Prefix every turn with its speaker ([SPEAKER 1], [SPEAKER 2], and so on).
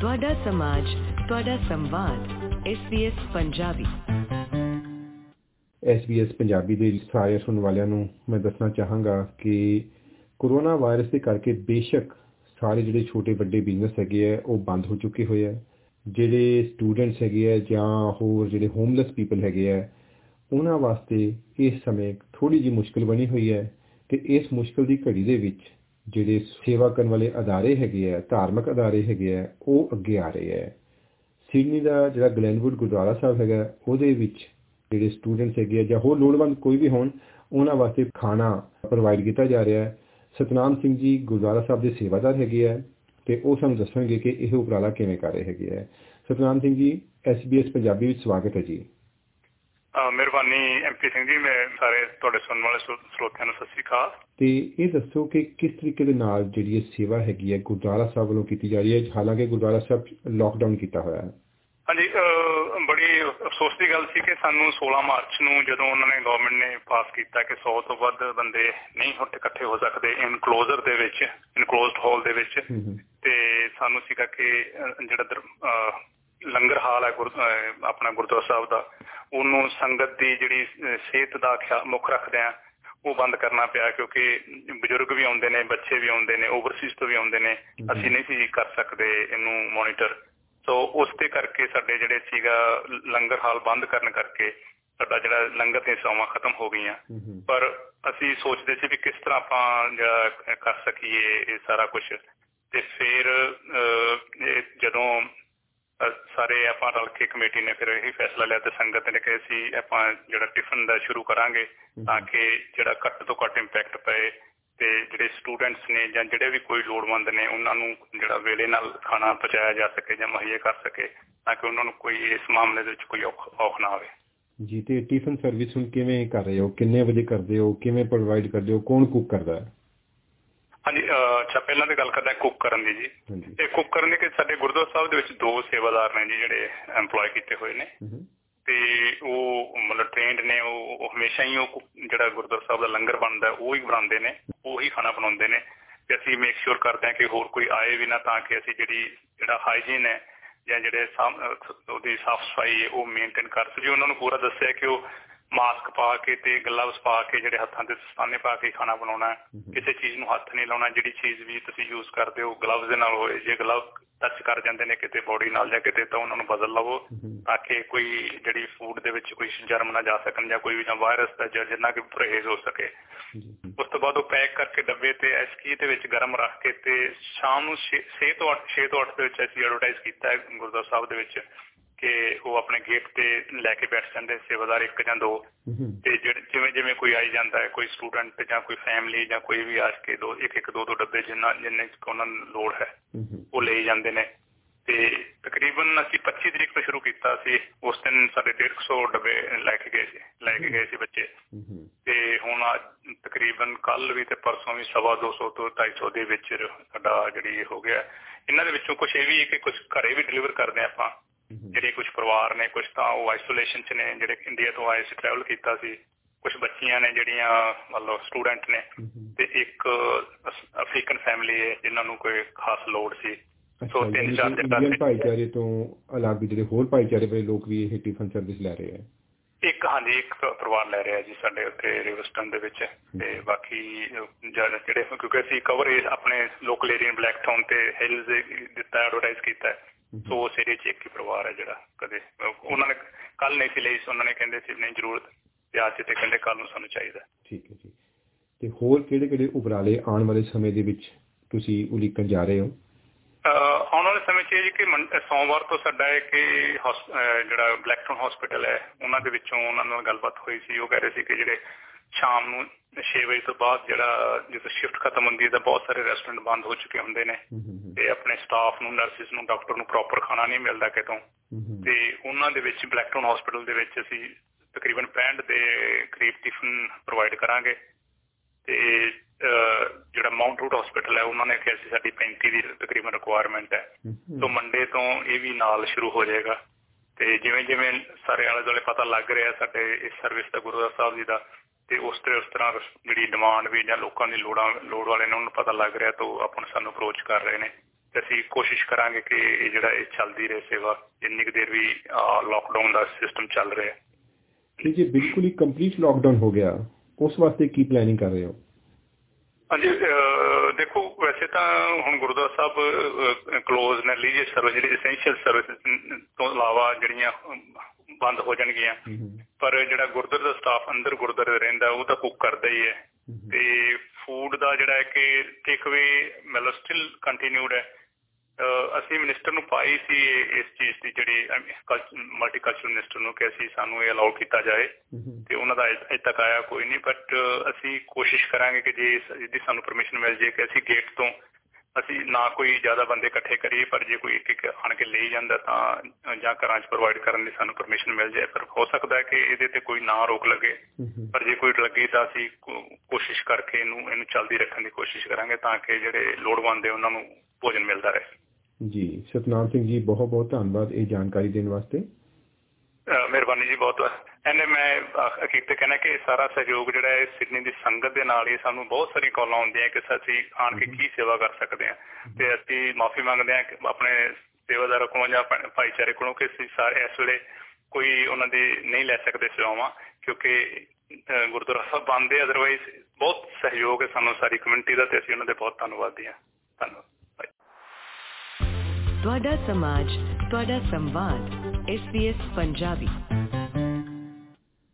[SPEAKER 1] ਤੁਹਾਡਾ ਸਮਾਜ, ਤੁਹਾਡਾ ਸੰਵਾਦ SBS ਪੰਜਾਬੀ।
[SPEAKER 2] SBS ਪੰਜਾਬੀ ਦੇ ਸਾਰੇ ਸੁਣਨ ਵਾਲਿਆਂ ਨੂੰ ਮੈਂ ਦੱਸਣਾ ਚਾਹਾਂਗਾ ਕਿ ਕੋਰੋਨਾ ਵਾਇਰਸ ਦੇ ਕਰਕੇ ਬੇਸ਼ੱਕ ਸਾਰੇ ਜਿਹੜੇ ਛੋਟੇ ਵੱਡੇ ਬਿਜ਼ਨਸ ਹੈਗੇ ਆ, ਉਹ ਬੰਦ ਹੋ ਚੁੱਕੇ ਹੋਏ ਆ। ਜਿਹੜੇ ਸਟੂਡੈਂਟਸ ਹੈਗੇ ਆ ਜਾਂ ਹੋਰ ਜਿਹੜੇ ਹੋਮਲੈਸ ਪੀਪਲ ਹੈਗੇ ਆ, ਉਹਨਾਂ ਵਾਸਤੇ ਇਸ ਸਮੇਂ ਥੋੜੀ ਜਿਹੀ ਮੁਸ਼ਕਲ ਬਣੀ ਹੋਈ ਹੈ ਤੇ ਇਸ ਮੁਸ਼ਕਲ ਦੀ ਘੜੀ ਦੇ ਵਿੱਚ ਜਿਹੜੇ ਸੇਵਾ ਕਰਨ ਵਾਲੇ ਅਦਾਰੇ ਹੈਗੇ ਆ, ਧਾਰਮਿਕ ਅਦਾਰੇ ਹੈਗੇ ਆ, ਉਹ ਅੱਗੇ ਆ ਰਹੇ ਆ। ਸਿਡਨੀ ਦਾ ਜਿਹੜਾ ਗਲੈਨਵੁੱਡ ਗੁਰਦੁਆਰਾ ਸਾਹਿਬ ਹੈਗਾ, ਉਹਦੇ ਵਿੱਚ ਜਿਹੜੇ ਸਟੂਡੈਂਟਸ ਹੈਗੇ ਆ, ਜਾਂ ਹੋਰ ਲੋੜਵੰਦ ਕੋਈ ਵੀ ਹੋਣ, ਉਹਨਾਂ ਵਾਸਤੇ ਖਾਣਾ ਪ੍ਰੋਵਾਈਡ ਕੀਤਾ ਜਾ ਰਿਹਾ ਹੈ। ਸਤਨਾਮ ਸਿੰਘ ਜੀ ਗੁਰਦੁਆਰਾ ਸਾਹਿਬ ਦੇ ਸੇਵਾਦਾਰ ਹੈਗੇ ਆ ਤੇ ਉਹ ਸਾਨੂੰ ਦੱਸਣਗੇ ਕਿ ਇਹ ਉਪਰਾਲਾ ਕਿਵੇਂ ਕਰ ਰਹੇ ਹੈਗੇ ਆ। ਸਤਨਾਮ ਸਿੰਘ ਜੀ SBS ਪੰਜਾਬੀ ਵਿੱਚ ਸਵਾਗਤ ਹੈ ਜੀ।
[SPEAKER 3] ਮਿਹਰਬਾਨੀ ਐਮਪੀ ਸਿੰਘ ਜੀ ਮੈਂ ਸਾਰੇ ਤੁਹਾਡੇ ਸੁਣਨ ਵਾਲੇ ਸਰੋਤਿਆਂ ਨੂੰ ਸਤਿ ਸ੍ਰੀ ਅਕਾਲ।
[SPEAKER 2] ਤੇ ਇਹ ਦੱਸੋ ਕਿ ਕਿਸ ਤਰੀਕੇ ਦੇ ਨਾਲ ਜਿਹੜੀ ਇਹ ਸੇਵਾ ਹੈਗੀ ਹੈ ਗੁਰਦੁਆਰਾ ਸਾਹਿਬ ਵੱਲੋਂ ਕੀਤੀ ਜਾ ਰਹੀ ਹੈ? ਹਾਲਾਂਕਿ ਗੁਰਦੁਆਰਾ ਸਾਹਿਬ ਲਾਕਡਾਊਨ ਕੀਤਾ ਹੋਇਆ ਹੈ।
[SPEAKER 3] ਹਾਂਜੀ ਬੜੀ ਅਫਸੋਸ ਦੀ ਗੱਲ ਸੀ ਕਿ ਸਾਨੂੰ 16 ਮਾਰਚ ਨੂੰ ਜਦੋਂ ਉਹਨਾਂ ਨੇ ਗਵਰਨਮੈਂਟ ਨੇ ਪਾਸ ਕੀਤਾ ਕਿ 100 ਤੋਂ ਵੱਧ ਬੰਦੇ ਨਹੀਂ ਹੁਣ ਇਕੱਠੇ ਹੋ ਸਕਦੇ ਇਨਕਲੋਜ਼ਰ ਦੇ ਵਿੱਚ ਇਨਕਲੋਜ਼ਡ ਹਾਲ ਦੇ ਵਿੱਚ ਤੇ ਸਾਨੂੰ ਸੀਗਾ ਕਿ ਜਿਹੜਾ ਲੰਗਰ ਹਾਲ ਹੈ ਆਪਣਾ ਗੁਰਦੁਆਰਾ ਸਾਹਿਬ ਦਾ ਉਹਨੂੰ ਸੰਗਤ ਦੀ ਜਿਹੜੀ ਸਿਹਤ ਦਾ ਮੁੱਖ ਰੱਖਦੇ ਆ ਉਹ ਬੰਦ ਕਰਨਾ ਪਿਆ ਕਿਉਂਕਿ ਬਜ਼ੁਰਗ ਵੀ ਆਉਂਦੇ ਨੇ ਬੱਚੇ ਵੀ ਆਉਂਦੇ ਨੇ ਓਵਰਸੀਜ਼ ਤੋਂ ਵੀ ਆਉਂਦੇ ਨੇ ਅਸੀਂ ਨਹੀਂ ਸੀ ਕਰ ਸਕਦੇ ਇਹਨੂੰ ਮੋਨੀਟਰ ਸੋ ਉਸ ਤੇ ਕਰਕੇ ਸਾਡੇ ਜਿਹੜੇ ਸੀਗਾ ਲੰਗਰ ਹਾਲ ਬੰਦ ਕਰਨ ਕਰਕੇ ਸਾਡਾ ਜਿਹੜਾ ਲੰਗਰ ਦੀਆਂ ਸੇਵਾਵਾਂ ਖਤਮ ਹੋ ਗਈਆਂ। ਪਰ ਅਸੀਂ ਸੋਚਦੇ ਸੀ ਵੀ ਕਿਸ ਤਰ੍ਹਾਂ ਆਪਾਂ ਜਿਹੜਾ ਕਰ ਸਕੀਏ ਇਹ ਸਾਰਾ ਕੁਝ ਤੇ ਫਿਰ ਜਦੋਂ ਸਾਰੇ ਆਪਾਂ ਰਲ ਕੇ ਕਮੇਟੀ ਨੇ ਫਿਰ ਇਹ ਫੈਸਲਾ ਲਿਆ ਤੇ ਸੰਗਤ ਨੇ ਕਿ ਅਸੀਂ ਆਪਾਂ ਜਿਹੜਾ ਟਿਫਨ ਦਾ ਸ਼ੁਰੂ ਕਰਾਂਗੇ ਤਾਂ ਕਿ ਜਿਹੜਾ ਘੱਟ ਤੋਂ ਘੱਟ ਇੰਪੈਕਟ ਪਏ ਤੇ ਜਿਹੜੇ ਸਟੂਡੈਂਟਸ ਨੇ ਜਾਂ ਜਿਹੜੇ ਵੀ ਕੋਈ ਲੋੜਵੰਦ ਨੇ ਉਹਨਾਂ ਨੂੰ ਜਿਹੜਾ ਵੇਲੇ ਨਾਲ ਖਾਣਾ ਪਹੁੰਚਾਇਆ ਜਾ ਸਕੇ ਜਾਂ ਮੁਹੱਈਆ ਕਰ ਸਕੇ ਤਾਂ ਕਿ ਉਹਨਾਂ ਨੂੰ ਕੋਈ ਇਸ ਮਾਮਲੇ ਦੇ ਵਿੱਚ ਕੋਈ ਔਖ ਨਾ ਆਵੇ।
[SPEAKER 2] ਜੀ ਤੇ ਟਿਫਨ ਸਰਵਿਸ ਹੁਣ ਕਿਵੇਂ ਕਰ ਰਹੇ ਹੋ? ਕਿੰਨੇ ਵਜੇ ਕਰਦੇ ਹੋ? ਕਿਵੇਂ ਪ੍ਰੋਵਾਈਡ ਕਰਦੇ ਹੋ? ਕੌਣ ਕੁੱਕ ਕਰਦਾ ਹੈ?
[SPEAKER 3] ਹਾਂਜੀ ਅੱਛਾ ਪਹਿਲਾਂ ਤੇ ਗੱਲ ਕਰਦਾ ਕੁੱਕ ਕਰਨ ਦੀ ਜੀ। ਇਹ ਕੁੱਕ ਕਰਨ ਦੇ ਕਿ ਸਾਡੇ ਗੁਰਦੁਆਰਾ ਸਾਹਿਬ ਦੇ ਵਿੱਚ ਦੋ ਸੇਵਾਦਾਰ ਨੇ ਜੀ ਜਿਹੜੇ EMPLOY ਕੀਤੇ ਹੋਏ ਨੇ। ਤੇ ਉਹ ਮਤਲਬ ਟ੍ਰੇਨਡ ਨੇ ਉਹ ਹਮੇਸ਼ਾ ਹੀ ਉਹ ਜਿਹੜਾ ਗੁਰਦੁਆਰਾ ਸਾਹਿਬ ਦਾ ਲੰਗਰ ਬਣਦਾ ਉਹ ਹੀ ਬਣਾਉਂਦੇ ਨੇ ਉਹ ਹੀ ਖਾਣਾ ਬਣਾਉਂਦੇ ਨੇ। ਤੇ ਅਸੀਂ ਮੇਕ ਸ਼ੋਰ ਕਰਦੇ ਹਾਂ ਕਿ ਹੋਰ ਕੋਈ ਆਏ ਵੀ ਨਾ ਤਾਂ ਕਿ ਅਸੀਂ ਜਿਹੜੀ ਜਿਹੜਾ ਹਾਈਜੀਨ ਹੈ ਜਾਂ ਜਿਹੜੇ ਉਹਦੀ ਸਾਫ਼ ਸਫ਼ਾਈ ਉਹ ਮੇਨਟੇਨ ਕਰ ਸਕੀਏ। ਉਹਨਾਂ ਨੂੰ ਪੂਰਾ ਦੱਸਿਆ ਕਿ ਉਹ ਮਾਸਕ ਪਾ ਕੇ ਤੇ ਗਲਵਸ ਪਾ ਕੇ ਜਿਹੜੇ ਹੱਥਾਂ ਤੇ ਦਸਤਾਨੇ ਪਾ ਕੇ ਖਾਣਾ ਬਣਾਉਣਾ ਕਿਸੇ ਚੀਜ਼ ਨੂੰ ਹੱਥ ਨਹੀਂ ਲਾਉਣਾ ਜਿਹੜੀ ਚੀਜ਼ ਵੀ ਤੁਸੀਂ ਯੂਜ਼ ਕਰਦੇ ਹੋ ਗਲਵਸ ਦੇ ਨਾਲ ਹੋਏ ਜੇ ਗਲਵ ਟੱਚ ਕਰ ਜਾਂਦੇ ਨੇ ਕਿਤੇ ਬੋਡੀ ਨਾਲ ਜਾਂ ਕਿਤੇ ਤਾਂ ਉਹਨਾਂ ਨੂੰ ਬਦਲ ਲਵੋ ਤਾਂ ਕਿ ਕੋਈ ਜਿਹੜੀ ਫੂਡ ਦੇ ਵਿੱਚ ਕੋਈ ਜਰਮ ਨਾ ਜਾ ਸਕਣ ਜਾਂ ਕੋਈ ਵੀ ਜਾਂ ਵਾਇਰਸ ਦਾ ਜਾਂ ਜਿੰਨਾ ਕਿ ਪਰਹੇਜ਼ ਹੋ ਸਕੇ। ਉਸ ਤੋਂ ਬਾਅਦ ਉਹ ਪੈਕ ਕਰਕੇ ਡੱਬੇ ਤੇ ਐਸਕੀ ਦੇ ਵਿੱਚ ਗਰਮ ਰੱਖ ਕੇ ਤੇ ਸ਼ਾਮ ਨੂੰ 6 ਤੋਂ 8 6 ਤੋਂ 8 ਦੇ ਵਿੱਚ ਅਸੀਂ ਐਡਵਰਟਾਈਜ਼ ਕੀਤਾ ਹੈ ਗੁਰਦੁਆਰਾ ਸਾਹਿਬ ਦੇ ਵਿੱਚ। ਕਿ ਉਹ ਆਪਣੇ ਗੇਟ ਤੇ ਲੈ ਕੇ ਬੈਠ ਜਾਂਦੇ ਸੇਵਾਦਾਰ ਇੱਕ ਜਾਂ ਦੋ। ਤੇ ਜਿਵੇਂ ਜਿਵੇਂ ਕੋਈ ਆਈ ਜਾਂਦਾ ਹੈ ਕੋਈ ਸਟੂਡੈਂਟ ਜਾਂ ਕੋਈ ਫੈਮਿਲੀ ਜਾਂ ਕੋਈ ਵੀ ਆ ਕੇ ਦੋ ਇੱਕ ਇੱਕ ਦੋ ਦੋ ਡੱਬੇ ਜਿੰਨਾ ਜਿੰਨੇ ਉਹਨਾਂ ਨੂੰ ਲੋੜ ਹੈ ਉਹ ਲੈ ਜਾਂਦੇ ਨੇ। ਤੇ ਤਕਰੀਬਨ ਅਸੀਂ 25 ਤਰੀਕ ਤੋਂ ਸ਼ੁਰੂ ਕੀਤਾ ਸੀ। ਉਸ ਦਿਨ ਸਾਡੇ 150 ਡੱਬੇ ਲੈ ਕੇ ਗਏ ਸੀ ਲੈ ਕੇ ਗਏ ਸੀ ਬੱਚੇ। ਤੇ ਹੁਣ ਤਕਰੀਬਨ ਕੱਲ ਵੀ ਤੇ ਪਰਸੋਂ ਵੀ 250 ਤੋਂ 250 ਦੇ ਵਿੱਚ ਸਾਡਾ ਜਿਹੜੀ ਹੋ ਗਿਆ। ਇਹਨਾਂ ਦੇ ਵਿੱਚੋਂ ਕੁਝ ਇਹ ਵੀ ਕਿ ਕੁਝ ਘਰੇ ਵੀ ਡਿਲੀਵਰ ਕਰਦੇ ਆਪਾਂ। ਜਿਹੜੇ ਕੁਝ ਪਰਿਵਾਰ ਨੇ ਕੁਝ ਤਾਂ ਉਹ ਆਈਸੋਲੇਸ਼ਨ 'ਚ ਨੇ ਜਿਹੜੇ ਇੰਡੀਆ ਤੋਂ ਆਏ ਸੀ ਟਰੈਵਲ ਕੀਤਾ ਸੀ ਕੁਝ ਬੱਚੀਆਂ ਨੇ ਜਿਹੜੀਆਂ ਮਤਲਬ ਸਟੂਡੈਂਟ ਨੇ ਤੇ ਇੱਕ ਅਫਰੀਕਨ ਫੈਮਿਲੀ ਹੈ ਜਿਨ੍ਹਾਂ ਨੂੰ ਕੋਈ ਖਾਸ ਲੋੜ ਸੀ।
[SPEAKER 2] ਸੋ ਤਿੰਨ ਚਾਰ ਦਿਨ ਭਾਈਚਾਰੇ ਤੋਂ ਅਲੱਗ ਜਿਹੜੇ ਹੋਰ ਭਾਈਚਾਰੇ ਦੇ ਲੋਕ ਵੀ ਇਹ ਟਿਫਨ ਸਰਵਿਸ ਲੈ ਰਹੇ ਆ?
[SPEAKER 3] ਇੱਕ ਹਾਂਜੀ ਇੱਕ ਪਰਿਵਾਰ ਲੈ ਰਿਹਾ ਜੀ ਸਾਡੇ ਉੱਤੇ ਰਿਵਰਸਟਨ ਦੇ ਵਿੱਚ ਤੇ ਬਾਕੀ ਜਿਹੜੇ ਕਿਉਂਕਿ ਅਸੀਂ ਕਵਰ ਆਪਣੇ ਲੋਕਲ ਏਰੀਆ ਬਲੈਕ ਟਾਊਨ ਤੇ ਹਿਲਸ ਦਿੱਤਾ ਐਡਵਰਟਾਈਜ਼ ਕੀਤਾ। ਸੋ ਉਸ ਏਰੀਆ 'ਚ ਇੱਕ ਹੀ ਪਰਿਵਾਰ ਹੈ ਜਿਹੜਾ ਕਦੇ ਉਹਨਾਂ ਨੇ ਕੱਲ ਨਹੀਂ ਸੀ ਲਈ ਉਹਨਾਂ ਨੇ ਕਹਿੰਦੇ ਸੀ ਨਹੀਂ ਜ਼ਰੂਰਤ ਤੇ ਅੱਜ ਤੇ ਕਹਿੰਦੇ ਕੱਲ ਨੂੰ ਸਾਨੂੰ ਚਾਹੀਦਾ
[SPEAKER 2] ਠੀਕ ਹੈ ਜੀ। ਤੇ ਹੋਰ ਕਿਹੜੇ ਕਿਹੜੇ ਉਪਰਾਲੇ ਆਉਣ ਵਾਲੇ ਸਮੇਂ ਦੇ ਵਿੱਚ ਤੁਸੀਂ ਉਲੀਕਣ ਜਾ ਰਹੇ ਹੋ?
[SPEAKER 3] ਆਉਣ ਵਾਲੇ ਸਮੇਂ 'ਚ ਇਹ ਕਿ ਸੋਮਵਾਰ ਤੋਂ ਸਾਡਾ ਹੈ ਕਿ ਜਿਹੜਾ ਬਲੈਕਟਨ ਹਸਪੀਟਲ ਹੈ ਉਹਨਾਂ ਦੇ ਵਿੱਚੋਂ ਉਹਨਾਂ ਨਾਲ ਗੱਲਬਾਤ ਹੋਈ ਸੀ ਉਹ ਕਹਿ ਰਹੇ ਸੀ ਕਿ ਜਿਹੜੇ ਸ਼ਾਮ ਨੂੰ 6 ਵਜੇ ਤੋਂ ਬਾਅਦ ਜਿਹੜਾ ਜਦੋਂ ਸ਼ਿਫਟ ਖਤਮ ਹੁੰਦੀ ਹੈ ਤਾਂ ਬਹੁਤ ਸਾਰੇ ਰੈਸਟੋਰੈਂਟ ਬੰਦ ਹੋ ਚੁੱਕੇ ਹੁੰਦੇ ਨੇ। ਤੇ ਆਪਣੇ ਸਟਾਫ ਨੂੰ ਨਰਸਿਸ ਨੂੰ ਡਾਕਟਰ ਨੂੰ ਪ੍ਰੋਪਰ ਖਾਣਾ ਨਹੀਂ ਮਿਲਦਾ ਕਿਤੋਂ। ਤੇ ਉਹਨਾਂ ਦੇ ਵਿੱਚ ਬਲੈਕਟਨ ਹਸਪੀਟਲ ਦੇ ਵਿੱਚ ਅਸੀਂ ਤਕਰੀਬਨ 65 ਦੇ ਕਰੀਬ ਟਿਫਨ ਪ੍ਰੋਵਾਈਡ ਕਰਾਂਗੇ। ਤੇ ਜਿਹੜਾ ਮਾਊਂਟ ਰੂਟ ਹਸਪੀਟਲ ਹੈ ਉਹਨਾਂ ਨੇ ਕਿਹਾ ਸੀ ਸਾਡੀ 35 ਦੀ ਤਕਰੀਬਨ ਰਿਕੁਆਇਰਮੈਂਟ ਹੈ। ਸੋ ਮੰਡੇ ਤੋਂ ਇਹ ਵੀ ਨਾਲ ਸ਼ੁਰੂ ਹੋ ਜਾਏਗਾ। ਤੇ ਜਿਵੇਂ ਜਿਵੇਂ ਸਾਰੇ ਆਲੇ ਦੁਆਲੇ ਪਤਾ ਲੱਗ ਰਿਹਾ ਸਾਡੇ ਇਸ ਸਰਵਿਸ ਦਾ ਗੁਰਦੁਆਰਾ ਸਾਹਿਬ ਜੀ ਦਾ ਤੇ ਉਸ ਤੇ ਉਸ ਤਰ੍ਹਾਂ ਜਿਹੜੀ ਡਿਮਾਂਡ ਵੀ ਜਾਂ ਲੋਕਾਂ ਦੀ ਲੋੜਾਂ ਲੋੜ ਵਾਲੇ ਨੇ ਉਹਨਾਂ ਪਤਾ ਲੱਗ ਰਿਹਾ ਤਾਂ ਉਹ ਆਪਾਂ ਸਾਨੂੰ ਅਪਰੋਚ ਕਰ ਰਹੇ ਨੇ। ਤੇ ਅਸੀਂ ਕੋਸ਼ਿਸ਼ ਕਰਾਂਗੇ ਕਿ ਇਹ ਜਿਹੜਾ ਇਹ ਚੱਲਦੀ ਰਹੇ ਸੇਵਾ ਜਿੰਨੀ ਕੁ ਦੇਰ ਵੀ ਲਾਕਡਾਊਨ ਦਾ ਸਿਸਟਮ ਚੱਲ ਰਿਹਾ।
[SPEAKER 2] ਕਿ ਜੇ ਬਿਲਕੁਲ ਹੀ ਕੰਪਲੀਟ ਲਾਕਡਾਊਨ ਹੋ ਗਿਆ। ਉਸ ਵਾਸਤੇ ਕੀ ਪਲੈਨਿੰਗ ਕਰ ਰਹੇ ਹੋ?
[SPEAKER 3] ਹਾਂਜੀ ਦੇਖੋ ਵੈਸੇ ਤਾਂ ਹੁਣ ਗੁਰਦੁਆਰਾ ਸਾਹਿਬ ਕਲੋਜ਼ ਨੇ ਲੀਜੀਅਸ ਸਰਵਿਸ ਜਿਹੜੀ ਐਸੈਂਸ਼ੀਅਲ ਸਰਵਿਸ ਤੋਂ ਇਲਾਵਾ ਜਿਹੜੀਆਂ ਬੰਦ ਹੋ ਜਾਣਗੀਆਂ। ਪਰ ਜਿਹੜਾ ਗੁਰਦੁਆਰੇ ਦਾ ਸਟਾਫ ਅੰਦਰ ਗੁਰਦੁਆਰੇ ਰਹਿੰਦਾ ਉਹ ਤਾਂ ਕੁੱਕ ਕਰਦਾ ਹੀ ਹੈ। ਤੇ ਫੂਡ ਦਾ ਜਿਹੜਾ ਹੈ ਕਿ ਟੇਕਵੇ ਮਤਲਬ ਸਟਿਲ ਕੰਟੀਨਿਊਡ ਹੈ। ਅਸੀਂ ਮਿਨਿਸਟਰ ਨੂੰ ਪਾਈ ਸੀ ਇਸ ਚੀਜ਼ ਦੀ ਜਿਹੜੀ ਮਲਟੀਕਲਚਰਲ ਮਿਨਿਸਟਰ ਨੂੰ ਕਿ ਅਸੀਂ ਸਾਨੂੰ ਇਹ ਅਲਾਉ ਕੀਤਾ ਜਾਏ। ਤੇ ਉਹਨਾਂ ਦਾ ਅਜੇ ਤੱਕ ਆਇਆ ਕੋਈ ਨਹੀਂ ਬਟ ਅਸੀਂ ਕੋਸ਼ਿਸ਼ ਕਰਾਂਗੇ ਕਿ ਜੇ ਇਹਦੀ ਸਾਨੂੰ ਪਰਮਿਸ਼ਨ ਮਿਲ ਜੇ ਕਿ ਅਸੀਂ ਗੇਟ ਤੋਂ ਅਸੀਂ ਨਾ ਕੋਈ ਜ਼ਿਆਦਾ ਬੰਦੇ ਇਕੱਠੇ ਕਰੀਏ ਪਰ ਜੇ ਕੋਈ ਇੱਕ ਇੱਕ ਆਣ ਕੇ ਲਈ ਜਾਂਦਾ ਤਾਂ ਜਾਂ ਘਰਾਂ 'ਚ ਪ੍ਰੋਵਾਈਡ ਕਰਨ ਦੀ ਸਾਨੂੰ ਪਰਮਿਸ਼ਨ ਮਿਲ ਜਾਏ। ਪਰ ਹੋ ਸਕਦਾ ਹੈ ਕਿ ਇਹਦੇ ਤੇ ਕੋਈ ਨਾ ਰੋਕ ਲੱਗੇ। ਪਰ ਜੇ ਕੋਈ ਲੱਗੇ ਤਾਂ ਅਸੀਂ ਕੋਸ਼ਿਸ਼ ਕਰਕੇ ਇਹਨੂੰ ਇਹਨੂੰ ਚੱਲਦੀ ਰੱਖਣ ਦੀ ਕੋਸ਼ਿਸ਼ ਕਰਾਂਗੇ ਤਾਂ ਕਿ ਜਿਹੜੇ ਲੋੜਵੰਦ ਹੈ ਉਹਨਾਂ ਨੂੰ ਭੋਜਨ ਮਿਲਦਾ ਰਹੇ।
[SPEAKER 2] ਜੀ ਸਤਨਾਮ ਸਿੰਘ ਜੀ ਬਹੁਤ ਬਹੁਤ ਧੰਨਵਾਦ ਇਹ ਜਾਣਕਾਰੀ ਦੇਣ ਵਾਸਤੇ।
[SPEAKER 3] ਬਹੁਤ ਐਨੇ ਮੈਂ ਹਕੀਕਤ ਕਹਿਣਾ ਕਿ ਸਾਰਾ ਸਹਿਯੋਗ ਜਿਹੜਾ ਹੈ ਸਿਡਨੀ ਦੀ ਸੰਗਤ ਦੇ ਨਾਲ ਹੀ ਸਾਨੂੰ ਬਹੁਤ ਸਾਰੀ ਕਾਲਾਂ ਆਉਂਦੀਆਂ ਕਿ ਅਸੀਂ ਆਣ ਕੇ ਕੀ ਸੇਵਾ ਕਰ ਸਕਦੇ ਹਾਂ। ਤੇ ਅਸੀਂ ਮਾਫੀ ਮੰਗਦੇ ਹਾਂ ਆਪਣੇ ਸੇਵਾਦਾਰ ਕੋਲੋਂ ਜਾਂ ਭਾਈਚਾਰੇ ਕੋਲੋਂ ਕਿ ਅਸੀਂ ਸਾਰੇ ਇਸ ਵੇਲੇ ਕੋਈ ਉਹਨਾਂ ਦੀ ਨਹੀਂ ਲੈ ਸਕਦੇ ਸੇਵਾਵਾਂ ਕਿਉਂਕਿ ਗੁਰਦੁਆਰਾ ਸਾਹਿਬ ਬੰਦ ਹੈ ਅਦਰਵਾਈਜ਼ ਬਹੁਤ ਸਹਿਯੋਗ ਹੈ ਸਾਨੂੰ ਸਾਰੀ ਕਮਿਊਨਿਟੀ ਦਾ ਤੇ ਅਸੀਂ ਉਹਨਾਂ ਦੇ ਬਹੁਤ ਧੰਨਵਾਦੀ ਹਾਂ। ਧੰਨਵਾਦ।
[SPEAKER 1] ਤੁਹਾਡਾ ਸਮਾਜ ਤੁਹਾਡਾ ਸੰਵਾਦ ਐਸਬੀਐਸ ਪੰਜਾਬੀ।